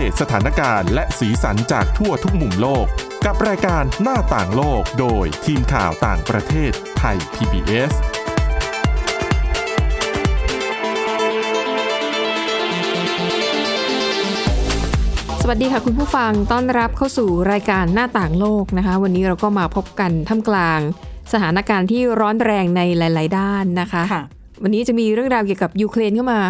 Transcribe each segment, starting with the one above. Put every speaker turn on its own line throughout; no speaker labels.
เดตสถานการณ์และสีสันจากทั่วทุกมุมโลก กับรายการหน้าต่างโลกโดยทีมข่าวต่างประเทศไทย PBS
สวัสดีค่ะคุณผู้ฟังต้อนรับเข้าสู่รายการหน้าต่างโลกนะคะ วันนี้เราก็มาพบกันท่ามกลาง สถานการณ์ที่ร้อนแรงในหลาย ๆ ด้านนะคะ
ค่ะ
วันนี้จะมีเรื่องราวเกี่ยวกับยูเครนเข้ามา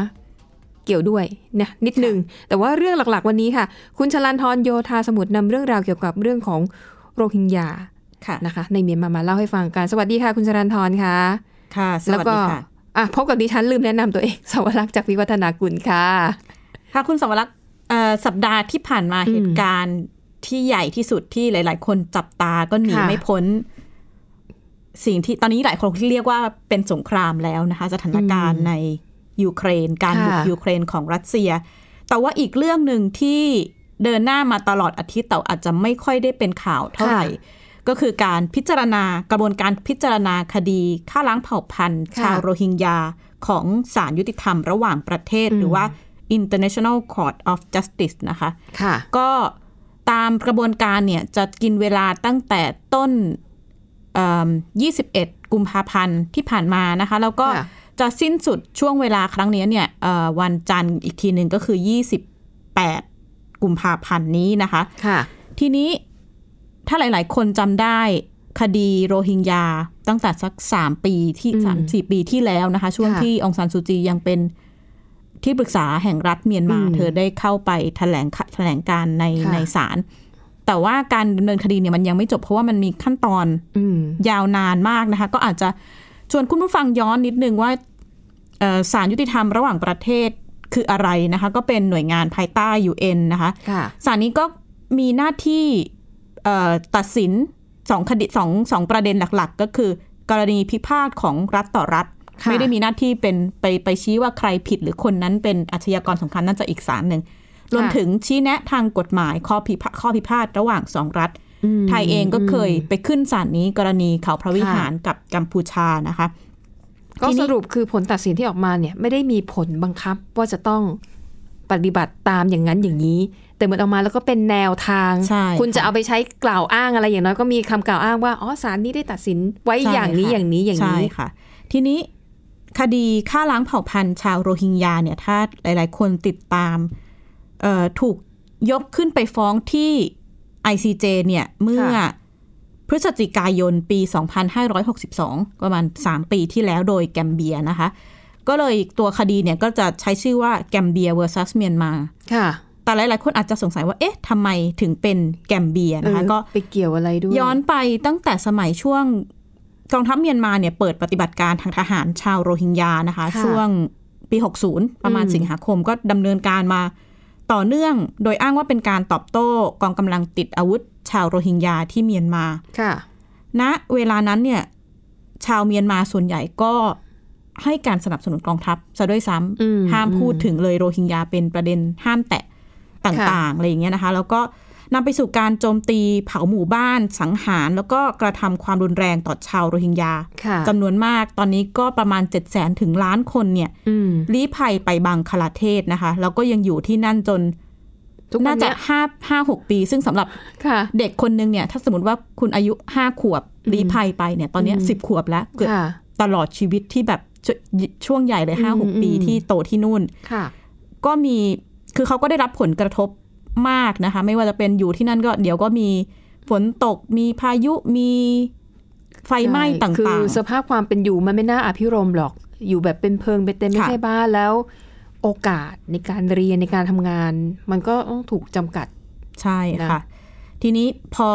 เกี่ยวด้วยนะนิดนึง แต่ว่าเรื่องหลักๆ วันนี้ค่ะ คุณชลันทรโยธาสมุทรนำเรื่องราวเกี่ยวกับเรื่องของโรฮิงญา
ค่ะ
นะคะ ในเมียนมามาเล่าให้ฟังกัน สวัสดีค่ะ คุณชลันทรค่ะ
ค่ะส
แล้ว
วัส
ก็
ดีค่ะ
อะพบกับดิฉันลืมแนะนำตัวเองสวรักษ์จากวิวัฒนากุลค่ะ
ค่ะคุณสวรักษ์เอ่อสัปดาห์ที่ผ่านมา
อืม
เหตุการณ์ที่ใหญ่ที่สุดที่หลาย ๆ คนจับตาก็หนี
ค่ะ
ไม่พ้นสิ่งที่ตอนนี้หลายคนที่เรียกว่าเป็นสงครามแล้วนะคะ สถานการณ์ใน ยูเครน การบุก
ค่ะ
ยูเครนของรัสเซีย แต่ว่าอีกเรื่องหนึ่งที่เดินหน้ามาตลอดอาทิตย์แต่อาจจะไม่ค่อยได้เป็นข่าวเท่าไหร่ ก็คือการพิจารณากระบวนการพิจารณาคดีฆ่าล้างเผ่าพันธุ์
ค่ะ
ชาวโรฮิงญาของศาลยุติธรรมระหว่างประเทศหรือว่า International Court of Justice นะคะ
ค่ะ
ก็ตามกระบวนการเนี่ยจะกินเวลาตั้งแต่ต้นเอิ่ม21 กุมภาพันธ์ที่ผ่านมานะคะ แล้วก็
ค่ะ
จะสิ้นสุดช่วงเวลาครั้งนี้เนี่ยเอ่อวันจันทร์อีกทีหนึ่งก็คือ 28 กุมภาพันธ์นี้นะคะ
ค่ะ
ทีนี้ถ้าหลาย ๆ คนจำได้คดีโรฮิงญาตั้งแต่สักสามปีที่
อืม
สามสี่ปีที่แล้วนะคะ ช่วง
ค่ะ
ที่องซานซูจียังเป็นที่ปรึกษาแห่งรัฐเมียนมา
อืม
เธอได้เข้าไปแถลงแถลงการใน
ค่ะ
ในศาลแต่ว่าการดำเนินคดีเนี่ยมันยังไม่จบเพราะว่ามันมีขั้นตอน
อืม
ยาวนานมากนะคะ ก็อาจจะชวนคุณผู้ฟังย้อนนิดนึงว่าเอ่อ ศาลยุติธรรมระหว่างประเทศคืออะไรนะคะ ก็เป็นหน่วยงานภายใต้ UN นะคะ
ค่ะ
ศาลนี้ก็มีหน้าที่เอ่อตัดสินสองคดีสองสองประเด็นหลัก ๆ ก็คือ กรณีพิพาทของรัฐต่อรัฐ
ค่ะ
ไม่ได้มีหน้าที่เป็นไปไปชี้ว่าใครผิดหรือคนนั้นเป็นอาชญากรสำคัญนั่นจะอีกศาลหนึ่งรวมถึงชี้แนะทางกฎหมายข้อพิพาข้อพิพาทระหว่างสองรัฐ
อืม
ไทยเองก็เคยไปขึ้นศาลนี้กรณีเขาพระวิหารกับกัมพูชานะคะ
ก็
ทีนี้
สรุปคือผลตัดสินที่ออกมาเนี่ยไม่ได้มีผลบังคับว่าจะต้องปฏิบัติตามอย่างนั้นอย่างนี้ แต่เหมือนออกมาแล้วก็เป็นแนวทาง
ใช่
คุณจะ
ค่ะ
เอาไปใช้กล่าวอ้างอะไรอย่างน้อยก็มีคำกล่าวอ้างว่าอ๋อศาลนี้ได้ตัดสินไว้
ใช่
อย่างนี้
ค่ะ
อย่างนี้อย่าง
ใช่
นี้
ค่ะ ทีนี้คดีฆ่าล้างเผ่าพันธุ์ชาวโรฮิงญาเนี่ยถ้าหลาย ๆ คนติดตามเอ่อถูกยกขึ้นไปฟ้องที่ ICJ เนี่ยเมื่อ
ค่ะ
พฤศจิกายนปี 2562 ประมาณ 3 ปีที่แล้วโดยแกมเบียนะคะ ก็เลยตัวคดีเนี่ยก็จะใช้ชื่อว่าแกมเบีย vs เมียนมา
ค่ะ
แต่หลาย ๆ คนอาจจะสงสัยว่า เอ๊ะทำไมถึงเป็นแกมเบียนะคะ
เออ
ก็
ไปเกี่ยวอะไรด้วย
ย้อนไปตั้งแต่สมัยช่วงกองทัพเมียนมาเนี่ยเปิดปฏิบัติการทางทหารชาวโรฮิงญานะคะ
ค่ะ
ช่วงปี 60 ประมาณ
อืม
สิงหาคมก็ดำเนินการมา ต่อเนื่องโดยอ้างว่าเป็นการตอบโต้กองกำลังติดอาวุธ ชาวโรฮิงญาที่เมียนมา
ค่ะ
ณ เวลานั้นเนี่ย ชาวเมียนมาส่วนใหญ่ก็ให้การสนับสนุนกองทัพซะด้วยซ้
อืมำ
ห้ามพูด
อืม
ถึงเลยโรฮิงญาเป็นประเด็นห้ามแตะต่างๆอะไรอย่างเงี้ยนะคะ แล้วก็ นำไปสู่การโจมตีเผาหมู่บ้าน สังหาร แล้วก็กระทำความรุนแรงต่อชาวโรฮิงญา
ค่ะ
จำนวนมากตอนนี้ก็ประมาณ 7 0 0 0 0ถึงล้านคนเนี่ย
อืม
ลี้ภัยไปบังคลาเทศนะคะ แล้วก็ยังอยู่ที่นั่นจน
ทุกวั
น่านจะ
เนี้ย
ห้าห้าหกปี ซึ่งสำหรับ
ค่ะ
เด็กคนนึงเนี่ย ถ้าสมมติว่าคุณอายุห้าขวบลี้ภัยไปเนี่ย ตอนเนี้
อืม
สิบขวบแล้วเกือบ
ค่ะ
ตลอดชีวิตที่แบบชช่วงใหญ่เลยห้าหก
อืม
ปี
อืม
ที่โตที่นู่น
ค่ะ
ก็มีคือเขาก็ได้รับผลกระทบ มากนะคะ ไม่ว่าจะเป็นอยู่ที่นั่นก็เดี๋ยวก็มีฝนตกมีพายุมีไฟไหม้ต่
คือา
ง
สภาพความเป็นอยู่มันไม่น่าอภิรมย์หรอก อยู่แบบเป็นเพิงเป็นเต็มไม่
ค่ะ
ใช่บ้านแล้ว โอกาสในการเรียนในการทำงาน มันก็ต้องถูกจำกัด
ๆใช่ค่ะ ทีนี้พอ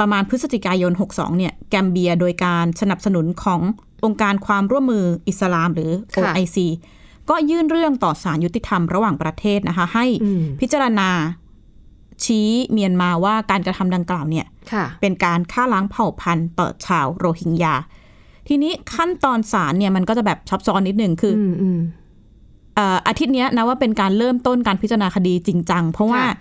ประมาณพฤศจิกายน 62 เนี่ย แกมเบียโดยการสนับสนุนขององค์การความร่วมมืออิสลามหรือ
ค่ะ
OIC ก็ยื่นเรื่องต่อศาลยุติธรรมระหว่างประเทศนะคะ ให้
อืม
พิจารณา ชี้เมียนมาว่าการกระทำดังกล่าวเนี่ย
ค่ะ
เป็นการฆ่าล้างเผ่าพันธุ์ต่อชาวโรฮิงญา ทีนี้ขั้นตอนศาลเนี่ยมันก็จะแบบซับซ้อนนิดหนึ่งคือ
อืมอืม
เอ่ออาทิตย์เนี้ยนะว่าเป็นการเริ่มต้นการพิจารณาคดีจริงจัง เพราะว่า
ค่ะ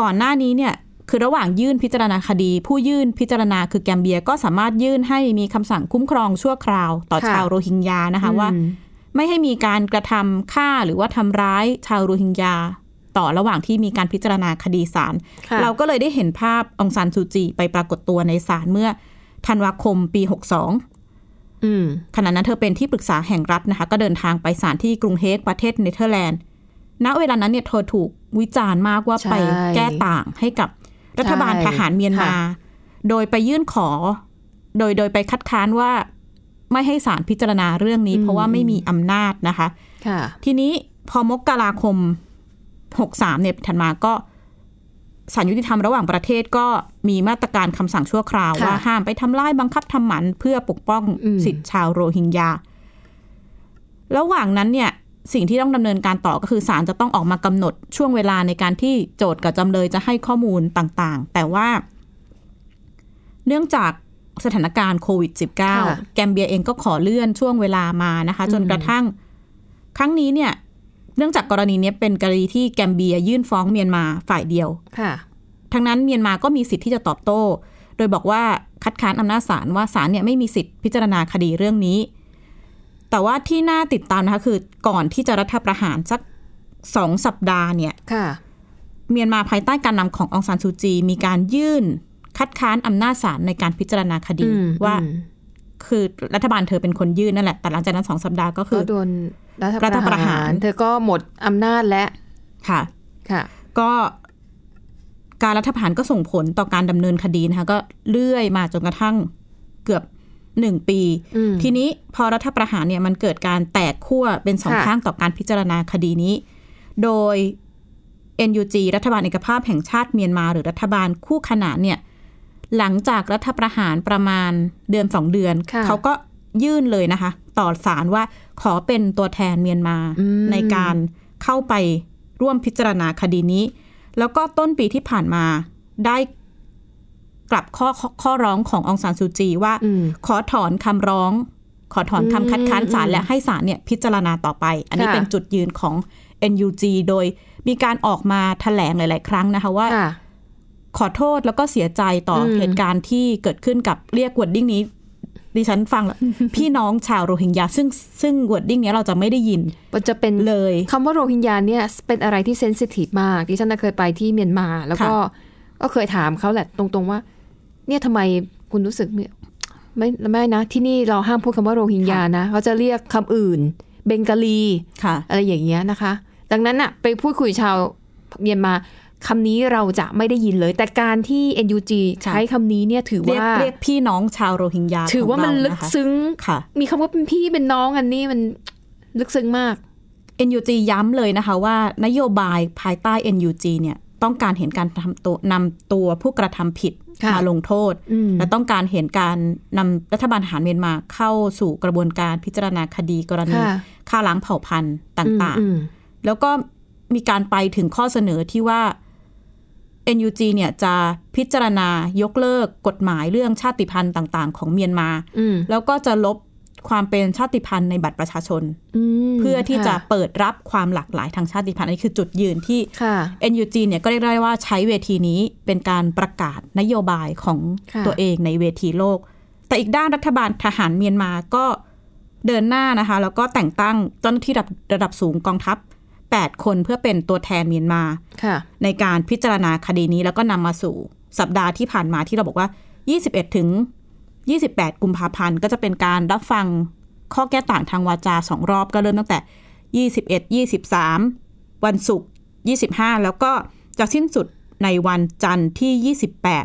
ก่อนหน้านี้เนี่ยคือระหว่างยื่นพิจารณาคดี ผู้ยื่นพิจารณาคือแกมเบียก็สามารถยื่นให้มีคำสั่งคุ้มครองชั่วคราวต่อชาวโรฮิงญานะคะว่า
อืม
ไม่ให้มีการกระทำฆ่าหรือว่าทำร้ายชาวโรฮิงญา ต่อระหว่างที่มีการพิจารณาคดีศาล
ค่ะ
เราก็เลยได้เห็นภาพองซานซูจีไปปรากฏตัวในศาลเมื่อธันวาคมปี62
อืม
ขณะนั้นเธอเป็นที่ปรึกษาแห่งรัฐนะคะ ก็เดินทางไปศาลที่กรุงเฮกประเทศเนเธอร์แลนด์ณเวลานั้นเนี่ยเธอถูกวิจารณ์มากว่า
ใช่
ไปแก้ต่างให้กับรัฐบาล
ใช่
ทหารเมียนมา
ค่ะ
โดยไปยื่นขอ โดยโดยไปคัดค้านว่าไม่ให้ศาลพิจารณาเรื่องนี้ เพราะว่าไม่มีอำนาจนะคะ
ค่ะ
ทีนี้พอมกราคม 63เนี่ยถัดมาก็ศาลยุติธรรมระหว่างประเทศก็มีมาตรการคำสั่งชั่วคราว
ค่ะ
ว่าห้ามไปทำลายบังคับทำหมันเพื่อปกป้อง
อืม
สิทธิชาวโรฮิงญา ระหว่างนั้นเนี่ยสิ่งที่ต้องดำเนินการต่อก็คือศาลจะต้องออกมากำหนดช่วงเวลาในการที่โจทย์กับจำเลยจะให้ข้อมูลต่างๆ แต่ว่า เนื่องจากสถานการณ์โควิด
ค่ะ
-19 แกมเบียเองก็ขอเลื่อนช่วงเวลามานะคะ จนกระทั่ง ครั้งนี้เนี่ย เนื่องจากกรณีเนี้ยเป็นกรณีที่แกมเบียยื่นฟ้องเมียนมาฝ่ายเดียว
ค่ะ
ทั้งนั้นเมียนมาก็มีสิทธิ์ที่จะตอบโต้ โดยบอกว่าคัดค้านอำนาจศาลว่าศาลเนี่ยไม่มีสิทธิ์พิจารณาคดีเรื่องนี้ แต่ว่าที่น่าติดตามนะคะคือก่อนที่จะรัฐประหารสักสองสัปดาห์เนี่ย
ค่ะ
เมียนมาภายใต้การนำขององซานซูจี มีการยื่นคัดค้านอำนาจศาลในการพิจารณาคดี
อืม
ว่า
อืม
คือรัฐบาลเธอเป็นคนยื่นนั่นแหละ แต่หลังจากนั้นสองสัปดาห์ก็คื
ก็
อ
โดน รัฐ
รัฐประหาร
เธอก็หมดอำนาจและ
ค่ะ
ค่ะ
ก็การรัฐประหารก็ส่งผลต่อการดำเนินคดีนะคะ ก็เลื่อยมาจนกระทั่งเกือบหนึ่งปี
อืม
ทีนี้พอรัฐประหารเนี่ยมันเกิดการแตกขั้วเป็นสอง
ค่ะ
ข้างต่อการพิจารณาคดีนี้ โดย NUG รัฐบาลเอกภาพแห่งชาติเมียนมา หรือรัฐบาลคู่ขนานเนี่ย หลังจากรัฐประหารประมาณเดือนสองเดือน
ค่ะ
เขาก็ยื่นเลยนะคะ ต่อศาลว่าขอเป็นตัวแทนเมียนมา
อืม
ในการเข้าไปร่วมพิจารณาคดีนี้ แล้วก็ต้นปีที่ผ่านมาได้กลับข้อข้อข้อร้องขององซานซูจีว่า
อืม
ขอถอนคำร้อง ขอถอนคำคัดค้านศาล
อืม
และให้ศาลเนี่ยพิจารณาต่อไป อันนี้
ค่ะ
เป็นจุดยืนของ NUG โดยมีการออกมาแถลงหลาย ๆ ครั้งนะคะว่า
ค่ะ
ขอโทษแล้วก็เสียใจต่ออ
ม
เหตุการณ์ที่เกิดขึ้นกับเรียก wording นี้ ดิฉันฟังแล้วพี่น้องชาวโรฮิงญาซึ่งซึ่ง wordingนี้ยเราจะไม่ได้ยิน
มันจะเป็น
เลย
คำว่าโรฮิงญาเนี่ยเป็นอะไรที่ sensitive มากที่ฉันน่ะเคยไปที่เมียนมา แล้วก็ก็เคยถามเขาแหละตรงๆว่า เนี่ยทำไมคุณรู้สึกไม่ไม่ไม่นะ ที่นี่เราห้ามพูดคำว่าโรฮิงญานะเขาจะเรียกคำอื่น เบงกาลี
ค่ะ
อะไรอย่างเงี้ยนะคะ ดังนั้นอะไปพูดคุยชาวเมียนมา คำนี้เราจะไม่ได้ยินเลย แต่การที่ NUG
ค่ะ
ใช้คำนี้เนี่ยถือ
เรียก
ว่า
เรียกพี่น้องชาวโรฮิงญา
ถือว่ามัน
ขงเร
ลึก
นะคะ
ซึ้ง
ค่ะ
มีคำว่าเป็นพี่เป็นน้องอันนี้มันลึกซึ้งมาก
NUG ย้ำเลยนะคะว่านโยบายภายใต้ NUG เนี่ยต้องการเห็นการทำตัวนำตัวผู้กระทำผิด
ค่ะ
มาลงโทษ
อืม
และต้องการเห็นการนำรัฐบาลทหารเมียนมาเข้าสู่กระบวนการพิจารณาคดีกรณี
ค่ะ
ฆ่าล้างเผ่าพันธุ์ต่าง
อืม
ๆแล้วก็มีการไปถึงข้อเสนอที่ว่า NUG เนี่ยจะพิจารณายกเลิกกฎหมายเรื่องชาติพันธุ์ต่างๆ ของเมียนมา
อืม
แล้วก็จะลบความเป็นชาติพันธุ์ในบัตรประชาชน
ม
เพื่อที่จะ
ค่
เปิดรับความหลากหลายทางชาติพันธุ์อันนี้คือจุดยืนที่
ค่ะ
NUG เนี่ยก็เรียกได้ว่าใช้เวทีนี้เป็นการประกาศนโยบายของ
ค่ะ
ตัวเองในเวทีโลก แต่อีกด้านรัฐบาลทหารเมียนมาก็เดินหน้านะคะ แล้วก็แต่งตั้งเจ้าหน้าที่ระดับระดับสูงกองทัพ 8 คนเพื่อเป็นตัวแทนเมียนมา
ค่ะ
ในการพิจารณาคดีนี้แล้วก็นำมาสู่สัปดาห์ที่ผ่านมาที่เราบอกว่า 21 ถึง 28 กุมภาพันธ์ ก็จะเป็นการรับฟังข้อแก้ต่างทางวาจาสองรอบก็เริ่มตั้งแต่ 21 23 วันศุกร์25 แล้วก็จะสิ้นสุดในวันจันทร์ที่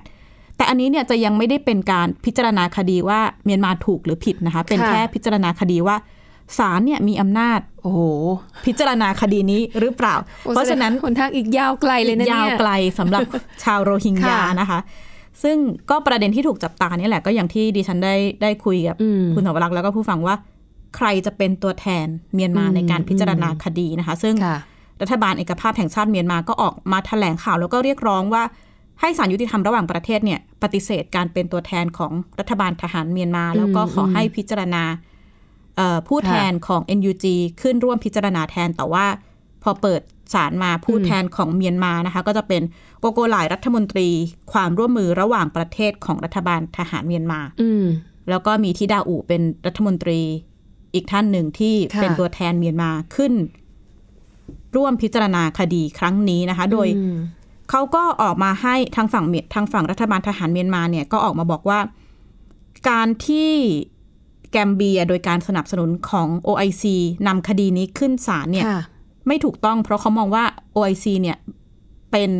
28 แต่อันนี้เนี่ยจะยังไม่ได้เป็นการพิจารณาคดีว่าเมียนมาถูกหรือผิดนะคะ เป็น
ค่ะ
แค่พิจารณาคดีว่าศาลเนี่ยมีอำนาจ
โอ้โห
พิจารณาคดีนี้หรือเปล่า เพราะฉะนั้น
หนทางอีกยาวไกลเลยนะเนี่ย
ยาวไกลสำหรับชาวโรฮิงญา
ค่ะ
นะคะ ซึ่งก็ประเด็นที่ถูกจับตานี่แหละก็อย่างที่ดิฉันได้ได้คุยกับ
อืม
คุณสวรักษ์แล้วก็ผู้ฟังว่า ใครจะเป็นตัวแทนเมียนมา
อืม
ในการพิจารณาคดีนะคะ ซึ่ง
ค่ะ
รัฐบาลเอกภาพแห่งชาติเมียนมาก็ออกมาแถลงข่าวแล้วก็เรียกร้องว่าให้ศาลยุติธรรมระหว่างประเทศเนี่ยปฏิเสธการเป็นตัวแทนของรัฐบาลทหารเมียนมา แล้วก็ขอให้พิจารณาเอ่อ ผู้แทนของ NUG ขึ้นร่วมพิจารณาแทนแต่ว่า พอเปิดศาลมาผู้แทนของเมียนมานะคะ ก็จะเป็นโกโกหลายรัฐมนตรี ความร่วมมือระหว่างประเทศของรัฐบาลทหารเมียนมา
อืม
แล้วก็มีทิดาอูเป็นรัฐมนตรีอีกท่านหนึ่งที่
ค่ะ
เป็นตัวแทนเมียนมาขึ้น ร่วมพิจารณาคดีครั้งนี้นะคะ โดย
อืม
เขาก็ออกมาให้ทางฝั่งเมียทางฝั่งรัฐบาลทหารเมียนมาเนี่ยก็ออกมาบอกว่า การที่ แกมเบียโดยการสนับสนุนของ OIC นำคดีนี้ขึ้นศาลเนี่ย
ค่ะ
ไม่ถูกต้องเพราะเขามองว่า OIC เนี่ยเป็น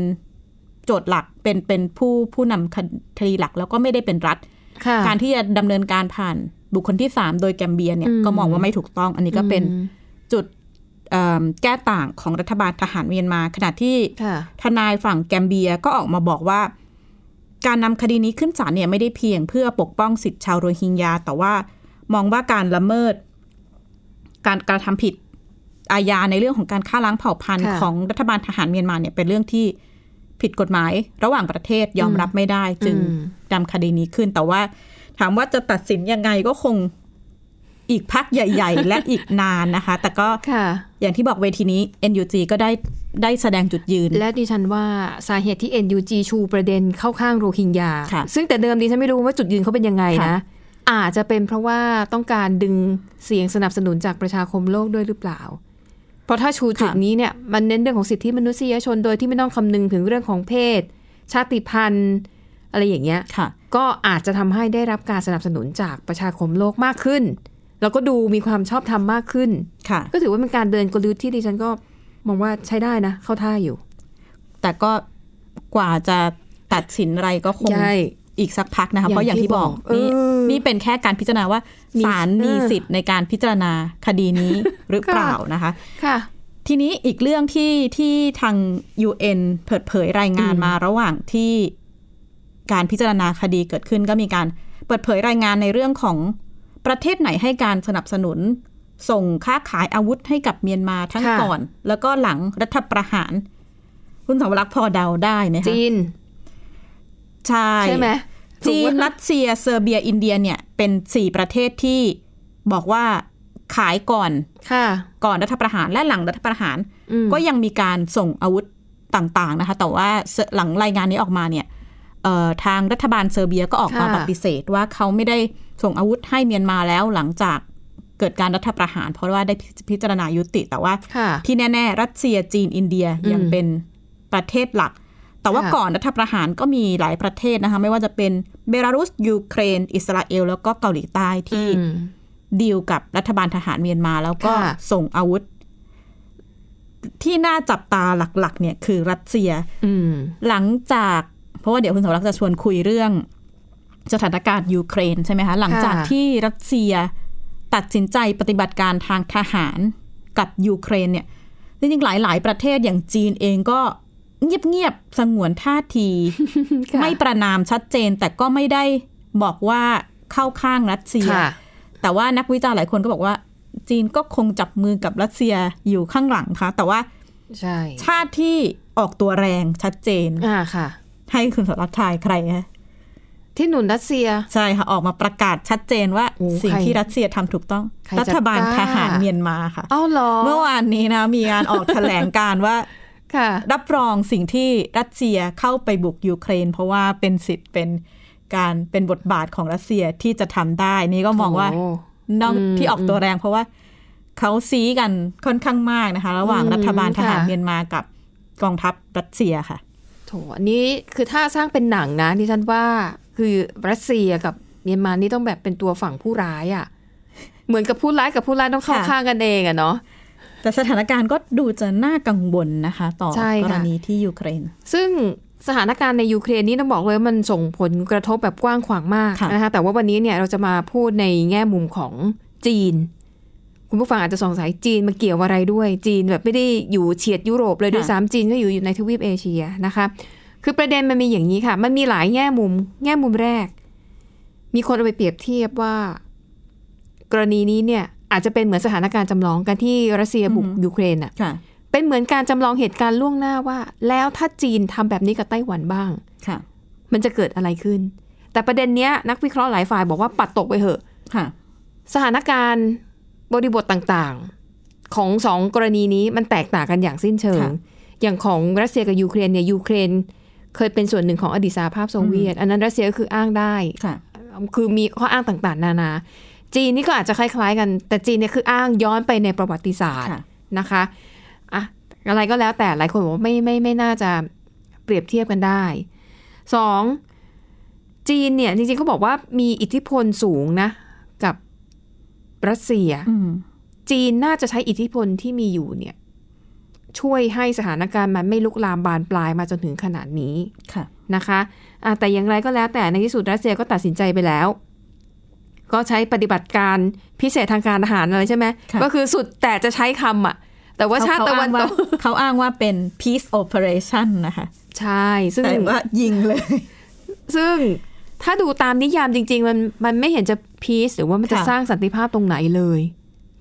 โจทย์หลักเป็นเป็นผู้ผู้นำคดีหลักแล้วก็ไม่ได้เป็นรัฐ
ค่ะ
การที่จะดำเนินการผ่านบุคคลที่3โดยแกมเบียเนี่ย
อืม
ก็มองว่าไม่ถูกต้อง อันนี้ก็เป็น
อืม
จุดเอิ่มแก้ต่างของรัฐบาลทหารเมียนมา ขณะที่
ค่ะ
ทนายฝั่งแกมเบียก็ออกมาบอกว่า การนำคดีนี้ขึ้นศาลเนี่ยไม่ได้เพียงเพื่อปกป้องสิทธิชาวโรฮิงญาแต่ว่า มองว่าการละเมิด การกระทำผิดอาญาในเรื่องของการฆ่าล้างเผ่าพันธุ์
ค่ะ
ของรัฐบาลทหารเมียนมาเนี่ยเป็นเรื่องที่ผิดกฎหมาย ระหว่างประเทศยอมรับไม่ได้ จึง
อืม
นำคดีนี้ขึ้น แต่ว่า ถามว่าจะตัดสินยังไงก็คงอีกพักใหญ่ ๆ และอีกนานนะคะ แต่ก็
ค่ะ
อย่างที่บอกเวทีนี้ NUG ก็ได้ได้แสดงจุดยืน
และดิฉันว่าสาเหตุที่ NUG ชูประเด็นเข้าข้างโรฮิงญา
ค่ะ
ซึ่งแต่เดิมดิฉันไม่รู้ว่าจุดยืนเขาเป็นยังไง
ค่ะ
นะ อาจจะเป็นเพราะว่าต้องการดึงเสียงสนับสนุนจากประชาคมโลกด้วยหรือเปล่า เพราะถ้าชูจุดนี้เนี่ยมันเน้นเรื่องของสิทธิมนุษยชนโดยที่ไม่ต้องคำนึงถึงเรื่องของเพศ ชาติพันธุ์ อะไรอย่างเงี้ย
ค่ะ
ก็อาจจะทำให้ได้รับการสนับสนุนจากประชาคมโลกมากขึ้น แล้วก็ดูมีความชอบธรรมมากขึ้น
ค่ะ
ก็ถือว่าเป็นการเดินกลยุทธ์ที่ดิฉันก็มองว่าใช้ได้นะ เข้าท่าอยู่
แต่ก็กว่าจะตัดสินอะไรก็คง
ใช่
อีกสักพักนะคะ เพราะอย่างที่บอก
อย่างที่
นี่
บอกเออ
นี่เป็นแค่การพิจารณาว่า
มี
ศาลมี
เออ
สิทธิ์ในการพิจารณาคดีนี้หรือเปล่านะคะ
ค่ะ
ทีนี้อีกเรื่องที่ที่ทาง UN เปิดเผยรายงาน
อืม
มาระหว่างที่การพิจารณาคดีเกิดขึ้นก็มีการเปิดเผยรายงานในเรื่องของประเทศไหนให้การสนับสนุน ส่งค้าขายอาวุธให้กับเมียนมาทั้ง
ค่ะ
ก่อน แล้วก็หลังรัฐประหาร คุณสาวรักษ์พอเดาได้ไหมคะ
จีน
ใช่
ใช่ไหม
จีน
ถูกไหม
รัสเซียเซอร์เบียอินเดียเนี่ย เป็นสี่ประเทศที่บอกว่าขายก่อน
ค่ะ
ก่อนรัฐประหารและหลังรัฐประหาร
อืม
ก็ยังมีการส่งอาวุธต่างๆนะคะ แต่ว่าหลังรายงานนี้ออกมาเนี่ยเอ่อทางรัฐบาลเซอร์เบียก็ออกมา
ค่ะ
ปฏิเสธว่าเขาไม่ได้ส่งอาวุธให้เมียนมาแล้วหลังจากเกิดการรัฐประหาร เพราะว่าได้พิจารณายุติแต่ว่า
ค่ะ
ที่แน่ ๆ รัสเซียจีนอินเดีย
อืม
ยังเป็นประเทศหลัก แต่ว่า
ค่ะ
ก่อนรัฐประหารก็มีหลายประเทศนะคะ ไม่ว่าจะเป็นเบลารุส ยูเครน อิสราเอล แล้วก็เกาหลีใต้ที่
อืม
ดีลกับรัฐบาลทหารเมียนมา แล้วก็
ค่ะ
ส่งอาวุธ ที่น่าจับตาหลัก ๆ เนี่ยคือรัสเซีย
อืม
หลังจาก เพราะว่าเดี๋ยวคุณสวรักษ์จะชวนคุยเรื่อง สถานการณ์ยูเครนใช่ไหมคะ หลังจากที่รัสเซียตัดสินใจปฏิบัติการทางทหารกับยูเครนเนี่ยจริงๆหลาย ๆ ประเทศอย่างจีนเองก็ เงียบๆสงวนท่าที
ค่ะ
ไม่ประนามชัดเจน แต่ก็ไม่ได้บอกว่าเข้าข้างรัสเซีย
ค่ะ
แต่ว่านักวิจารณ์หลายคนก็บอกว่า จีนก็คงจับมือกับรัสเซียอยู่ข้างหลังค่ะ แต่ว่า
ใช่
ชาติที่ออกตัวแรงชัดเจน
อ่าค่ะ
ให้คุณสรักทายใครฮะ
ที่หนุนรัสเซีย
ใช่ค่ะออกมาประกาศชัดเจนว่า
โอ้
สิ่ง
ใคร
ที่รัสเซียทำถูกต้อง
ใครจะ
รัฐบาล
กล้า
ทหารเมียนมาค่ะ
เอ้าเหรอ
เมื่อวานนี้นะมีการออกแถลงการว่า
ค่ะ
รับรองสิ่งที่รัสเซียเข้าไปบุกยูเครน เพราะว่าเป็นสิทธิ์เป็นการเป็นบทบาทของรัสเซียที่จะทำได้ นี่ก็มองว่า
โอ้
นอก
อืม
ที่ออกตัวแรงเพราะว่าเขาซีกันค่อนข้างมากนะคะ ระหว่าง
อืม
รัฐบาลทหาร
ค่ะ
เมียนมากับกองทัพรัสเซียค่ะ
โถอันนี้คือถ้าสร้างเป็นหนังนะดิฉันว่าคือรัสเซียกับเมียนมานี่ต้องแบบเป็นตัวฝั่งผู้ร้ายอะ่ะ เหมือนกับผู้ร้ายกับผู้ร้ายต้องเข้า
ค่ะ
ข้างกันเองอะเนาะ
แต่สถานการณ์ก็ดูจะน่ากังวลนะคะ ต่อ
ใช่
ก
ค่ะ
รณีที่ยูเครน
ซึ่งสถานการณ์ในยูเครนนี่ต้องบอกเลยว่ามันส่งผลกระทบแบบกว้างขวางมาก
ค่ะ
นะคะแต่ว่าวันนี้เนี่ยเราจะมาพูดในแง่มุมของจีน คุณผู้ฟังอาจจะสงสัยจีนมาเกี่ยวอะไรด้วย จีนแบบไม่ได้อยู่เฉียดยุโรปเลยด้วยซ้ำจีนก็อยู่อยู่ในทวีปเอเชียนะคะคือประเด็นมันมีอย่างนี้ค่ะ มันมีหลายแง่มุม แง่มุมแรก มีคนเอาไปเปรียบเทียบว่า กรณีนี้เนี่ย อาจจะเป็นเหมือนสถานการณ์จำลองกันที่รัสเซียบุก
อือฮึ
ยูเครนอะ
ค่ะ
เป็นเหมือนการจำลองเหตุการณ์ล่วงหน้าว่า แล้วถ้าจีนทำแบบนี้กับไต้หวันบ้าง
ค่ะ
มันจะเกิดอะไรขึ้น แต่ประเด็นเนี้ยนักวิเคราะห์หลายฝ่ายบอกว่าปัดตกไปเหอะ
ค่ะ
สถานการณ์บริบทต่างๆ ของสองกรณีนี้มันแตกต่างกันอย่างสิ้นเชิง
ค่ะ
อย่างของรัสเซียกับยูเครนเนี่ยยูเครน เคยเป็นส่วนหนึ่งของอดีตสหภาพโซเวียต อันนั้นรัสเซียก็คืออ้างได้
ค่ะ
คือมีข้ออ้างต่างๆ นานา จีนนี่ก็อาจจะคล้าย ๆ กัน แต่จีนเนี่ยคืออ้างย้อนไปในประวัติศาสตร์
ค่ะ
นะคะอะอะไรก็แล้วแต่หลายคนบอกว่าไม่ไม่ไม่น่าจะเปรียบเทียบกันได้สองจีนเนี่ยจริงๆเขาบอกว่ามีอิทธิพลสูงนะ กับรัสเซีย
อืม
จีนน่าจะใช้อิทธิพลที่มีอยู่เนี่ย ช่วยให้สถานการณ์มันไม่ลุกลามบานปลายมาจนถึงขนาดนี้
ค่ะ
นะคะอะแต่อย่างไรก็แล้วแต่ในที่สุดรัสเซียก็ตัดสินใจไปแล้ว ก็ใช้ปฏิบัติการพิเศษทางการทหารอะไรใช่ไหม
ค่ะ
ก็คือสุดแต่จะใช้คำอะ แต่ว่าชาติตะวันตก
เขาอ้างว่าเป็น peace operation นะคะ
ใช่ ซึ่ง
แต่ว่ายิงเลย
ซึ่งถ้าดูตามนิยามจริง ๆ มันมันไม่เห็นจะพีซหรือว่ามันจะ
ค่ะ
สร้างสันติภาพตรงไหนเลย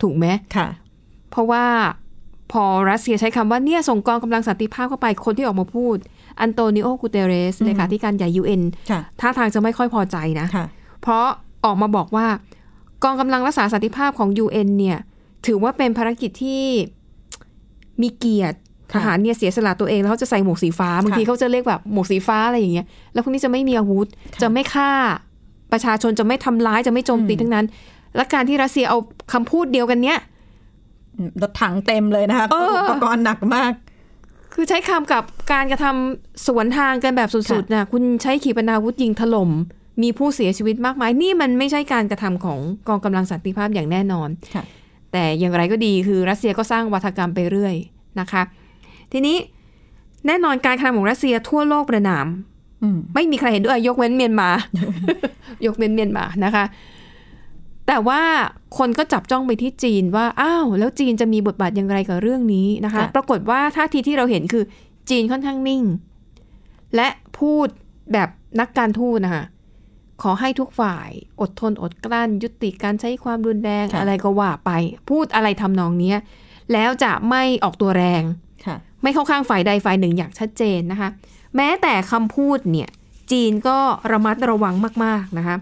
ถูกไหม
ค่ะ
เพราะว่าพอรัสเซียใช้คำว่าเนี่ยส่งกองกำลังสันติภาพเข้าไปคนที่ออกมาพูด อันโตนิโอกูเตเรสเลขาธิการใหญ่ UN
ค่ะ
ท่าทางจะไม่ค่อยพอใจนะ
ค่ะ
เพราะ ออกมาบอกว่ากองกำลังรักษาสันติภาพของ UN เนี่ย ถือว่าเป็นภารกิจที่มีเกียรติท
ค่ะ
หารเนี่ยเสียสละตัวเองแล้วเขาจะใส่หมวกสีฟ้าบางทีเขาจะเรียกแบบหมวกสีฟ้าอะไรอย่างเงี้ยแล้วพวกนี้จะไม่มีอาวุธ จะไม่ฆ่าประชาชนจะไม่ทำร้ายจะไม่โจมตีทั้งนั้น และการที่รัสเซียเอาคำพูดเดียวกันเนี้ย
รถถังเต็มเลยนะคะ
เออ
อุปกรณ์หนักมาก
คือใช้คำกับการกระทำสวนทางกันแบบสุดๆนะคุณใช้ขีปนาวุธยิงถล่ม มีผู้เสียชีวิตมากมาย นี่มันไม่ใช่การกระทำของกองกำลังสันติภาพอย่างแน่นอน
ค่ะ
แต่อย่างไรก็ดีคือรัสเซียก็สร้างวัฒกรรมไปเรื่อยนะคะ ทีนี้แน่นอนการกระทำของรัสเซียทั่วโลกประนาม
อืม
ไม่มีใครเห็นด้วยยกเว้นเมียนมา ยกเว้นเมียนมานะคะ แต่ว่าคนก็จับจ้องไปที่จีนว่าอ้าวแล้วจีนจะมีบทบาทอย่างไรกับเรื่องนี้นะคะ
ค่ะ
ปรากฏว่าท่าทีที่เราเห็นคือจีนค่อนข้างนิ่ง และพูดแบบนักการทูตนะคะ ขอให้ทุกฝ่ายอดทนอดกลั้น ยุติการใช้ความรุนแรง
ค่ะ
อะไรก็ว่าไป พูดอะไรทำนองเนี้ยแล้วจะไม่ออกตัวแรง
ค่ะ
ไม่เข้าข้างฝ่ายใดฝ่ายหนึ่งอย่างชัดเจนนะคะ แม้แต่คำพูดเนี่ย จีนก็ระมัดระวังมาก ๆ นะคะ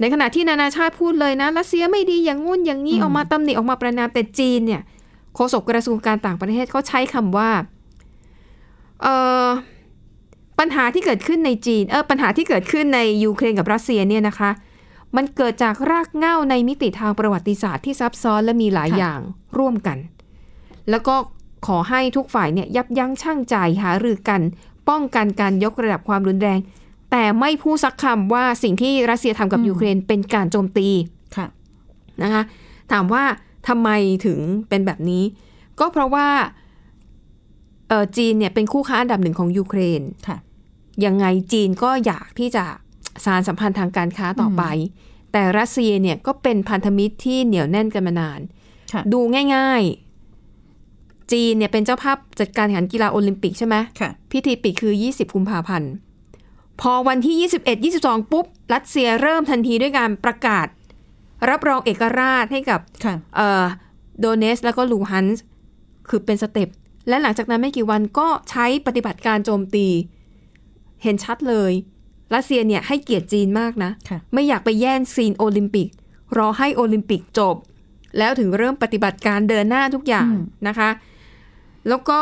ในขณะที่นานาชาติพูดเลยนะรัสเซียไม่ดีอย่างงู้นอย่างนี้
อืม
ออกมาตำหนิออกมาประนามแต่จีนเนี่ยโฆษกกระทรวงการต่างประเทศเขาใช้คำว่าเอ่อ ปัญหาที่เกิดขึ้นในจีนเออปัญหาที่เกิดขึ้นในยูเครนกับรัสเซียเนี่ยนะคะ มันเกิดจากรากเหง้าในมิติทางประวัติศาสตร์ที่ซับซ้อนและมีหลายอย่างร่วมกัน แล้วก็ขอให้ทุกฝ่ายเนี่ยยับยั้งชั่งใจหารือกัน ป้องกันการยกระดับความรุนแรง แต่ไม่พูดสักคำว่าสิ่งที่รัสเซียทำกับ
อืม
ยูเครนเป็นการโจมตี
ค่ะ
นะคะถามว่าทำไมถึงเป็นแบบนี้ ก็เพราะว่าเอ่อจีนเนี่ยเป็นคู่ค้าอันดับหนึ่งของยูเครน
ค่ะ
ยังไงจีนก็อยากที่จะสารสัมพันธ์ทางการค้าต่อไป แต่รัสเซียเนี่ยก็เป็นพันธมิตรที่เหนียวแน่นกันมานาน
ค่ะ
ดูง่ายๆ จีนเนี่ยเป็นเจ้าภาพจัดการแข่งขันกีฬาโอลิมปิกใช่ไหม
ค่ะ
พิธีปิดคือ 20 กุมภาพันธ์ พอวันที่ 21 22 ปุ๊บ รัสเซียเริ่มทันทีด้วยการประกาศ รับรองเอกราชให้กับ
ค่ะ
เอ่อโดเนตสก์แล้วก็ลูฮันสก์คือเป็น step และหลังจากนั้นไม่กี่วันก็ใช้ปฏิบัติการโจมตี เห็นชัดเลยรัสเซียเนี่ยให้เกียรติจีนมากนะ
ค่ะ
ไม่อยากไปแย่งซีนโอลิมปิก รอให้โอลิมปิกจบ แล้วถึงเริ่มปฏิบัติการเดินหน้าทุกอย่าง
อืม
นะคะ แล้วก็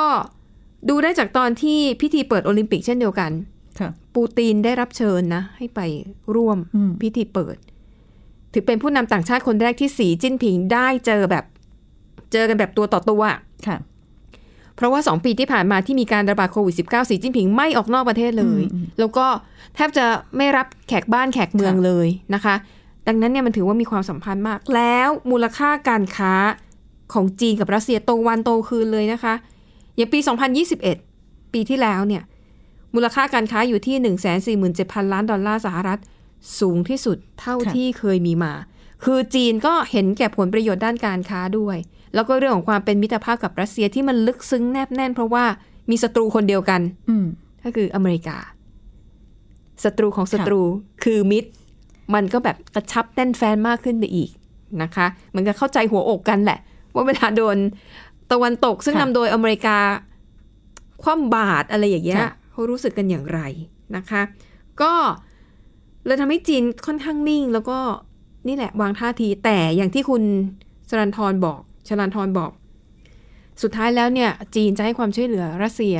ดูได้จากตอนที่พิธีเปิดโอลิมปิกเช่นเดียวกัน
ค่ะ
ปูตินได้รับเชิญนะ ให้ไปร่วม
อืม
พิธีเปิด ถือเป็นผู้นำต่างชาติคนแรกที่สีจิ้นผิงได้เจอแบบ เจอกันแบบตัวต่อตัวอะ
ค่ะ
เพราะว่าสองปีที่ผ่านมาที่มีการระบาดโควิด -19 สีจิ้นผิงไม่ออกนอกประเทศเลย
อืม
แล้วก็แทบจะไม่รับแขกบ้านแขกเมือง
ค่ะ
เลยนะคะ ดังนั้นเนี่ยมันถือว่ามีความสัมพันธ์มาก แล้วมูลค่าการค้าของจีนกับรัสเซียโตวันโตคืนเลยนะคะ อย่างปี 2021 ปีที่แล้วเนี่ยมูลค่าการค้าอยู่ที่ 147,000 ล้านดอลลาร์สหรัฐ สูงที่สุดเท่า
ค่ะ
ที่เคยมีมา คือจีนก็เห็นแก่ผลประโยชน์ด้านการค้าด้วย แล้วก็เรื่องของความเป็นมิตรภาพกับรัสเซียที่มันลึกซึ้งแนบแน่น เพราะว่ามีศัตรูคนเดียวกัน
อืม
ก็คืออเมริกาศัตรูของศัตรูคือมิตร มันก็แบบกระชับแน่นแฟนมากขึ้นไปอีกนะคะเหมือนกับเข้าใจหัวอกกันแหละ ว่าเวลาโดนตะวันตกซึ่ง
ค่ะ
นำโดยอเมริกา คว่ำบาตรอะไรอย่างเงี้ย
ค่ะ
เขารู้สึกกันอย่างไรนะคะ ก็เลยทำให้จีนค่อนข้างนิ่ง แล้วก็นี่แหละวางท่าทีแต่อย่างที่คุณสรันทรบอก ชลันทรบอก สุดท้ายแล้วเนี่ย จีนจะให้ความช่วยเหลือรัสเซีย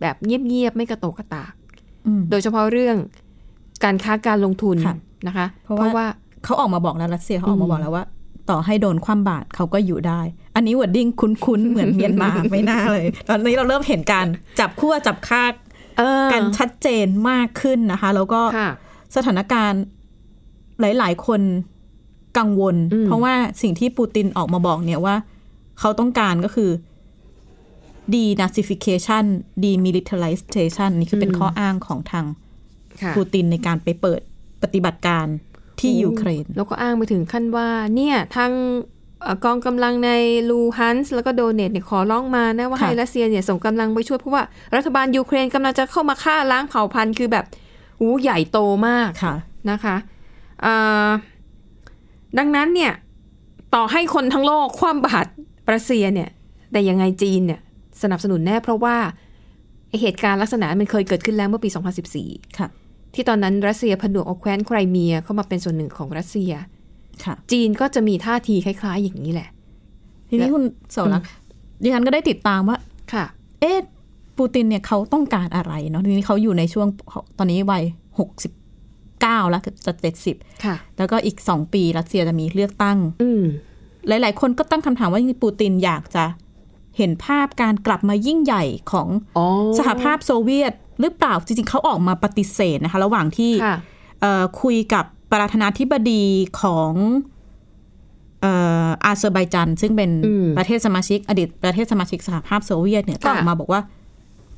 แบบเงียบๆไม่กระโตกกระตาก
อืม
โดยเฉพาะเรื่องการค้าการลงทุน
ค่ะ
นะคะ
เพราะว่าเขาออกมาบอกแล้วรัสเซียเขาออกมาบอกแล้วว่า ต่อให้โดนคว่ำบาตรเขาก็อยู่ได้ อันนี้วอดดิ้งคุ้นๆ เหมือนเมียนมาไม่น่าเลย ตอนนี้เราเริ่มเห็นการจับขั้วจับคาก
เออ
กันชัดเจนมากขึ้นนะคะ แล้วก็
ค่ะ
สถานการณ์หลาย ๆ คน กังวล
อืม
เพราะว่าสิ่งที่ปูตินออกมาบอกเนี่ยว่า เขาต้องการก็คือ denazification demilitarization นี่คือเป็นข้ออ้างของทาง
ค่ะ
ปูตินในการไปเปิดปฏิบัติการที่ยูเครน
แล้วก็อ้างไปถึงขั้นว่า เนี่ยทางเอ่อกองกำลังในลูฮันสก์แล้วก็โดเนตสก์เนี่ยขอร้องมานะว่า
ค่ะ
ให้รัสเซียเนี่ยส่งกำลังไปช่วย เพราะว่ารัฐบาลยูเครนกำลังจะเข้ามาฆ่าล้างเผ่าพันธุ์คือแบบอู้ใหญ่โตมาก
ค่ะ
นะคะเอ่อ ดังนั้นเนี่ยต่อให้คนทั้งโลกคว่ำบาตรรัสเซียเนี่ย แต่ยังไงจีนเนี่ยสนับสนุนแน่เพราะว่าไอ้เหตุการณ์ลักษณะมันเคยเกิดขึ้นแล้วเมื่อปี 2014
ค่ะ
ที่ตอนนั้นรัสเซียผนวกเอาแคว้นไครเมียเข้ามาเป็นส่วนหนึ่งของรัสเซีย
ค่ะ
จีนก็จะมีท่าทีคล้าย ๆ อย่างนี้แหละ
ทีนี้คุณเสารักษ์ดิฉันก็ได้ติดตามว่า
ค่ะ
เอ๊ะปูตินเนี่ยเขาต้องการอะไรเนาะทีนี้เขาอยู่ในช่วงตอนนี้วัยหกสิบ เก้าแล้วจะเจ็ดสิบ
ค่ะ
แล้วก็อีกสองปีรัสเซียจะมีเลือกตั้ง
อืม
หลาย ๆ คนก็ตั้งคำถามว่าปูตินอยากจะเห็นภาพการกลับมายิ่งใหญ่ของ
อ๋อ
สหภาพโซเวียตหรือเปล่า จริง ๆ เขาออกมาปฏิเสธนะคะ ระหว่างที่
ค่ะ
เอ่อคุยกับประธานาธิบดีของเอ่ออาเซอร์ไบจัน ซึ่งเป็น
อืม
ประเทศสมาชิก อดีตประเทศสมาชิกสหภาพโซเวียตเนี่ยก็
ค่ะ
ออกมาบอกว่า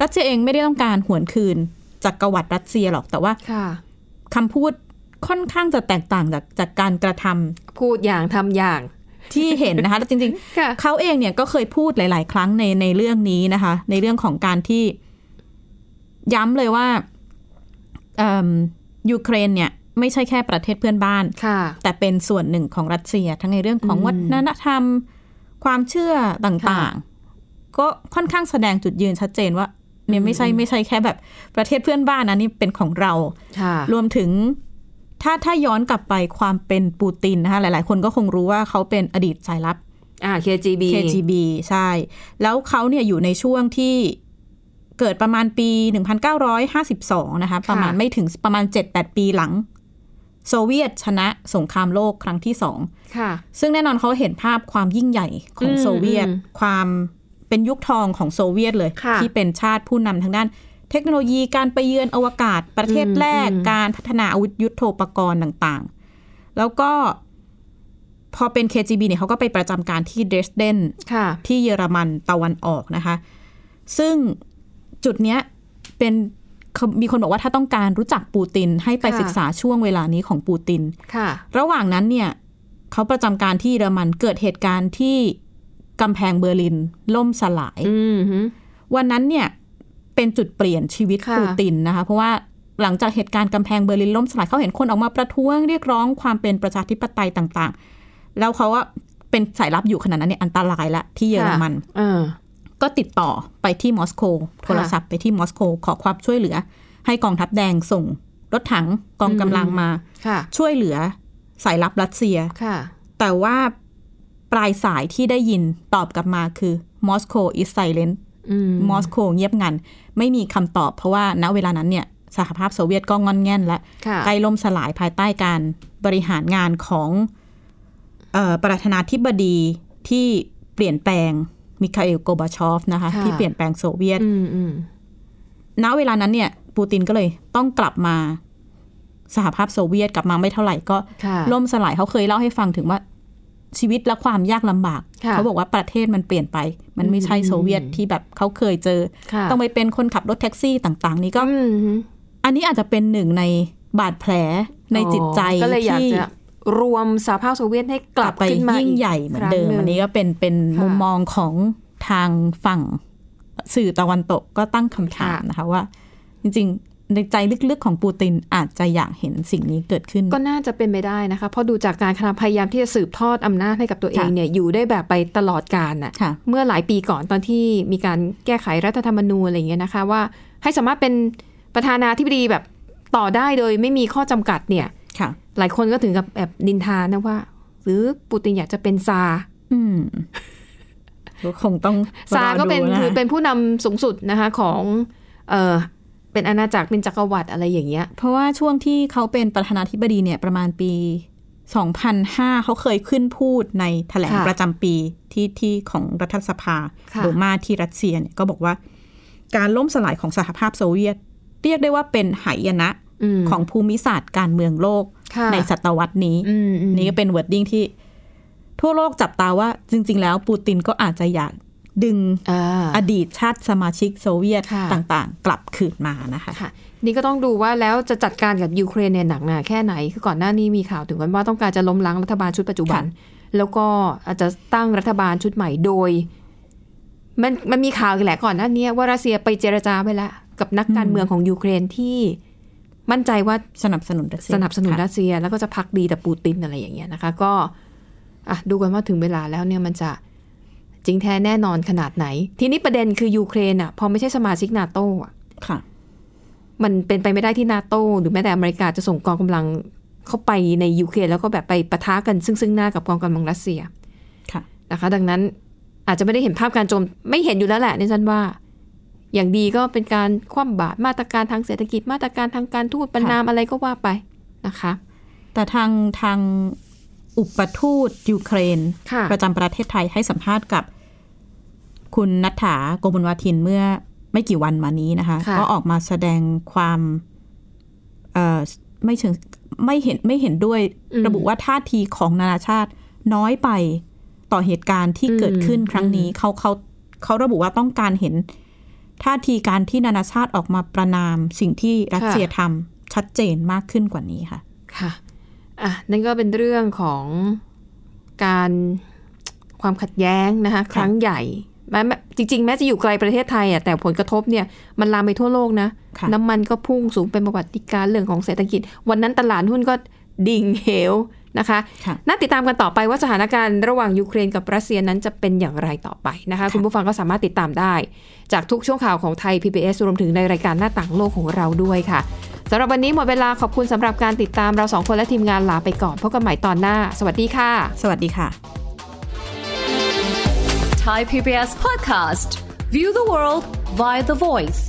รัสเซียเองไม่ได้ต้องการหวนคืนจักรวรรดิรัสเซียหรอกแต่ว่า
ค่ะ
คำพูดค่อนข้างจะแตกต่างจากจากการกระทำ
พูดอย่างทำอย่าง
ที่เห็นนะคะแล้วจริงๆ
ค่ะ
เขาเองเนี่ยก็เคยพูดหลาย ๆ ครั้งในในเรื่องนี้นะคะ ในเรื่องของการที่ย้ำเลยว่าเอิ่มยูเครนเนี่ยไม่ใช่แค่ประเทศเพื่อนบ้าน
ค่ะ
แต่เป็นส่วนหนึ่งของรัสเซีย ทั้งในเรื่องของ
อืม
วัฒนธรรม ความเชื่อต่างๆ ก็ค่อนข้างแสดงจุดยืนชัดเจนว่า เนี่ยไม่ใช่ไม่ใช่แค่แบบประเทศเพื่อนบ้านนะนี่เป็นของเรา
ค่ะ
รวมถึงถ้าถ้าย้อนกลับไปความเป็นปูตินนะคะหลาย ๆ คนก็คงรู้ว่าเขาเป็นอดีตสายลับ
อ่า KGB
KGB ใช่ แล้วเขาเนี่ยอยู่ในช่วงที่เกิดประมาณปี 1952 นะคะ ประมาณไม่ถึงประมาณ 7-8 ปีหลัง โซเวียตชนะสงครามโลกครั้งที่สอง
ค่ะ
ซึ่งแน่นอนเขาเห็นภาพความยิ่งใหญ่ของ
อืม
โซเวียต
อืม
ความ เป็นยุคทองของโซเวียตเลย
ค่ะ
ที่เป็นชาติผู้นำทางด้านเทคโนโลยีการไปเยือนอวกาศประเทศ
อืม
แรก
อืม
การพัฒนาอาวุธยุโทโธปกรณ์ต่างๆ แล้วก็พอเป็น KGB เนี่ยเขาก็ไปประจำการที่เดรสเดน
ค่ะ
ที่เยอรมันตะวันออกนะคะ ซึ่งจุดเนี้ยเป็นเขามีคนบอกว่าถ้าต้องการรู้จักปูตินให้ไป
ค่ะ
ศึกษาช่วงเวลานี้ของปูติน
ค่ะ
ระหว่างนั้นเนี่ยเขาประจำการที่เยอรมันเกิดเหตุการณ์ที่ กำแพงเบอร์ลินล่มสลาย
อืมฮึ
วันนั้นเนี่ยเป็นจุดเปลี่ยนชีวิต
ค่ะ
ปูตินนะคะ เพราะว่าหลังจากเหตุการณ์กำแพงเบอร์ลินล่มสลายเขาเห็นคนออกมาประท้วงเรียกร้องความเป็นประชาธิปไตยต่างๆ แล้วเขาว่าเป็นสายลับอยู่ขนาดนั้นเนี่ยอันตรายละที่เยอรมัน
เออ
ก็ติดต่อไปที่มอสโกโทรศัพท์ไปที่มอสโกขอความช่วยเหลือ ให้กองทัพแดงส่งรถถังกองกำลังมา
ค่ะ
ช่วยเหลือสายลับรัสเซีย
ค่ะ
แต่ว่า ปลายสายที่ได้ยินตอบกลับมาคือ Moscow is silent
อืม
มอสโกเงียบงัน ไม่มีคำตอบเพราะว่าณเวลานั้นเนี่ยสหภาพโซเวียตก็งอนแง่นและ
ค่ะ
ใกล้ล่มสลายภายใต้การบริหารงานของเออประธานาธิบดีที่เปลี่ยนแปลงมิคาอิลกอร์บาชอฟนะคะ
ค่ะ
ที่เปลี่ยนแปลงโซเวียต
อืมอืม
ณเวลานั้นเนี่ย ปูตินก็เลยต้องกลับมาสหภาพโซเวียตกลับมาไม่เท่าไหร่ก็
ค่ะ
ล่มสลายเขาเคยเล่าให้ฟังถึงว่า ชีวิตและความยากลำบาก
ค่ะ
เขาบอกว่าประเทศมันเปลี่ยนไป มันไม่ใช่โซเวียตที่แบบเขาเคยเจอ
ค่ะ
ต้องไปเป็นคนขับรถแท็กซี่ต่าง ๆ นี่ก็
อืมฮึ
อันนี้อาจจะเป็นหนึ่งในบาดแผลในจิตใจ
ก็เลยอยาก
ที่
จะรวมสหภาพโซเวียตให้กลับ
ไป
ขึ้นมา
ยิ่ง
อีก
ใหญ่เหมือนเดิม
ครั้งห
อันนี้ก็เป็นเป็น
ค่ะ
มุมมองของทางฝั่งสื่อตะวันตกก็ตั้งคำถาม
ค่ะ
นะคะว่า จริงๆ ในใจลึกๆของปูตินอาจจะอยากเห็นสิ่งนี้เกิดขึ้น
ก็น่าจะเป็นไปได้นะคะ เพราะดูจากการพยายามที่จะสืบทอดอำนาจให้กับตัวเอง
ค่ะ
เนี่ยอยู่ได้แบบไปตลอดกาลน่ะ
ค่ะ
เมื่อหลายปีก่อนตอนที่มีการแก้ไขรัฐธรรมนูญอะไรอย่างเงี้ยนะคะว่า ให้สามารถเป็นประธานาธิบดีแบบต่อได้โดยไม่มีข้อจำกัดเนี่ย
ค่ะ
หลายคนก็ถึงกับแบบนินทานะว่า หรือปูตินอยากจะเป็นซาร์
อืมก็คงต้อง
ซาร์ก็เป็น
รดูะ
คือเป็นผู้นำสูงสุดนะคะของเออ เป็นอาณาจักรเป็นจักรวรรดิอะไรอย่างเงี้ย
เพราะว่าช่วงที่เขาเป็นประธานาธิบดีเนี่ยประมาณปี 2005 เขาเคยขึ้นพูดในแถลง
ค่ะ
ประจำปีที่ที่ของรัฐสภา
ค่ะ
ดูมาที่รัสเซียเนี่ยก็บอกว่า การล่มสลายของสหภาพโซเวียต เรียกได้ว่าเป็นหายนะของภูมิศาสตร์การเมืองโลก
ค่ะ
ในศตวรรษนี้
อืมอืม
นี่ก็เป็น wording ที่ ทั่วโลกจับตาว่าจริง ๆ แล้วปูตินก็อาจจะอยาก ดึง
อ่า
อดีตชาติสมาชิกโซเวียต
ค่ะ
ต่างๆ กลับคืนมานะคะ
ค่ะนี่ก็ต้องดูว่าแล้วจะจัดการกับยูเครนเนี่ยหนักหนาแค่ไหน คือก่อนหน้านี้มีข่าวถึงกันว่าต้องการจะล้มล้างรัฐบาลชุดปัจจุบัน แล้วก็อาจจะตั้งรัฐบาลชุดใหม่โดย มันมันมีข่าวอีกแหละก่อนหน้านี้ว่ารัสเซียไปเจรจาไปแล้วกับนักการเมืองของยูเครนที่มั่นใจว่า
สนับสนุนรัสเซีย
สนับสนุน
ค่ะ
รัสเซีย แล้วก็จะภักดีต่อปูตินอะไรอย่างเงี้ยนะคะ ก็อะดูกันว่าถึงเวลาแล้วเนี่ยมันจะ จริงแท้แน่นอนขนาดไหน ทีนี้ประเด็นคือยูเครนอะพอไม่ใช่สมาชิกนาโต้อะ
ค่ะ
มันเป็นไปไม่ได้ที่นาโตหรือแม้แต่อเมริกาจะส่งกองกำลังเข้าไปในยูเครนแล้วก็แบบไปปะทะกันซึ่งซึ่งหน้ากับกองกำลังรัสเซีย
ค่ะ
นะคะ ดังนั้นอาจจะไม่ได้เห็นภาพการโจมไม่เห็นอยู่แล้วแหละในฉันว่า อย่างดีก็เป็นการคว่ำบาตรมาตรการทางเศรษฐกิจมาตรการทางการทูตประนามอะไรก็ว่าไปนะคะ
แต่ทางทาง อุปทูตยูเครน
ค่ะ
ประจำประเทศไทยให้สัมภาษณ์กับคุณนัฐถาโกบุญวาทินเมื่อไม่กี่วันมานี้นะคะ
ค่ะ
ก็ออกมาแสดงความเอ่อไม่เชิงไม่เห็นไม่เห็นด้วยระบุว่าท่าทีของนานาชาติน้อยไปต่อเหตุการณ์ที่เกิดขึ้นครั้งนี้เขาเขาเขาระบุว่าต้องการเห็น ท่าทีการที่นานาชาติออกมาประนามสิ่งที่รัสเซียทำชัดเจนมากขึ้นกว่านี้ค่ะ
ค่ะ อะนั่นก็เป็นเรื่องของการความขัดแย้งนะคะครั้งใหญ่แม้แม้จริง ๆ แม้จะอยู่ไกลประเทศไทยอะแต่ผลกระทบเนี่ยมันลามไปทั่วโลกนะ
ค่ะ
น้ำมันก็พุ่งสูงเป็นประวัติการณ์เรื่องของเศรษฐกิจ วันนั้นตลาดหุ้นก็ดิ่งเหว นะคะ
ค่ะ
น่าติดตามกันต่อไปว่าสถานการณ์ระหว่างยูเครนกับรัสเซียนั้นจะเป็นอย่างไรต่อไปนะคะ คุณผู้ฟังก็สามารถติดตามได้ จากทุกช่วงข่าวของไทย PBS รวมถึงในรายการหน้าต่างโลกของเราด้วยค่ะสำหรับวันนี้หมดเวลาขอบคุณสำหรับการติดตามเราสองคนและทีมงานลาไปก่อนพบกันใหม่ตอนหน้า สวัสดีค่ะ
สวัสดีค่ะ
Thai PBS podcast. View the world via the voice.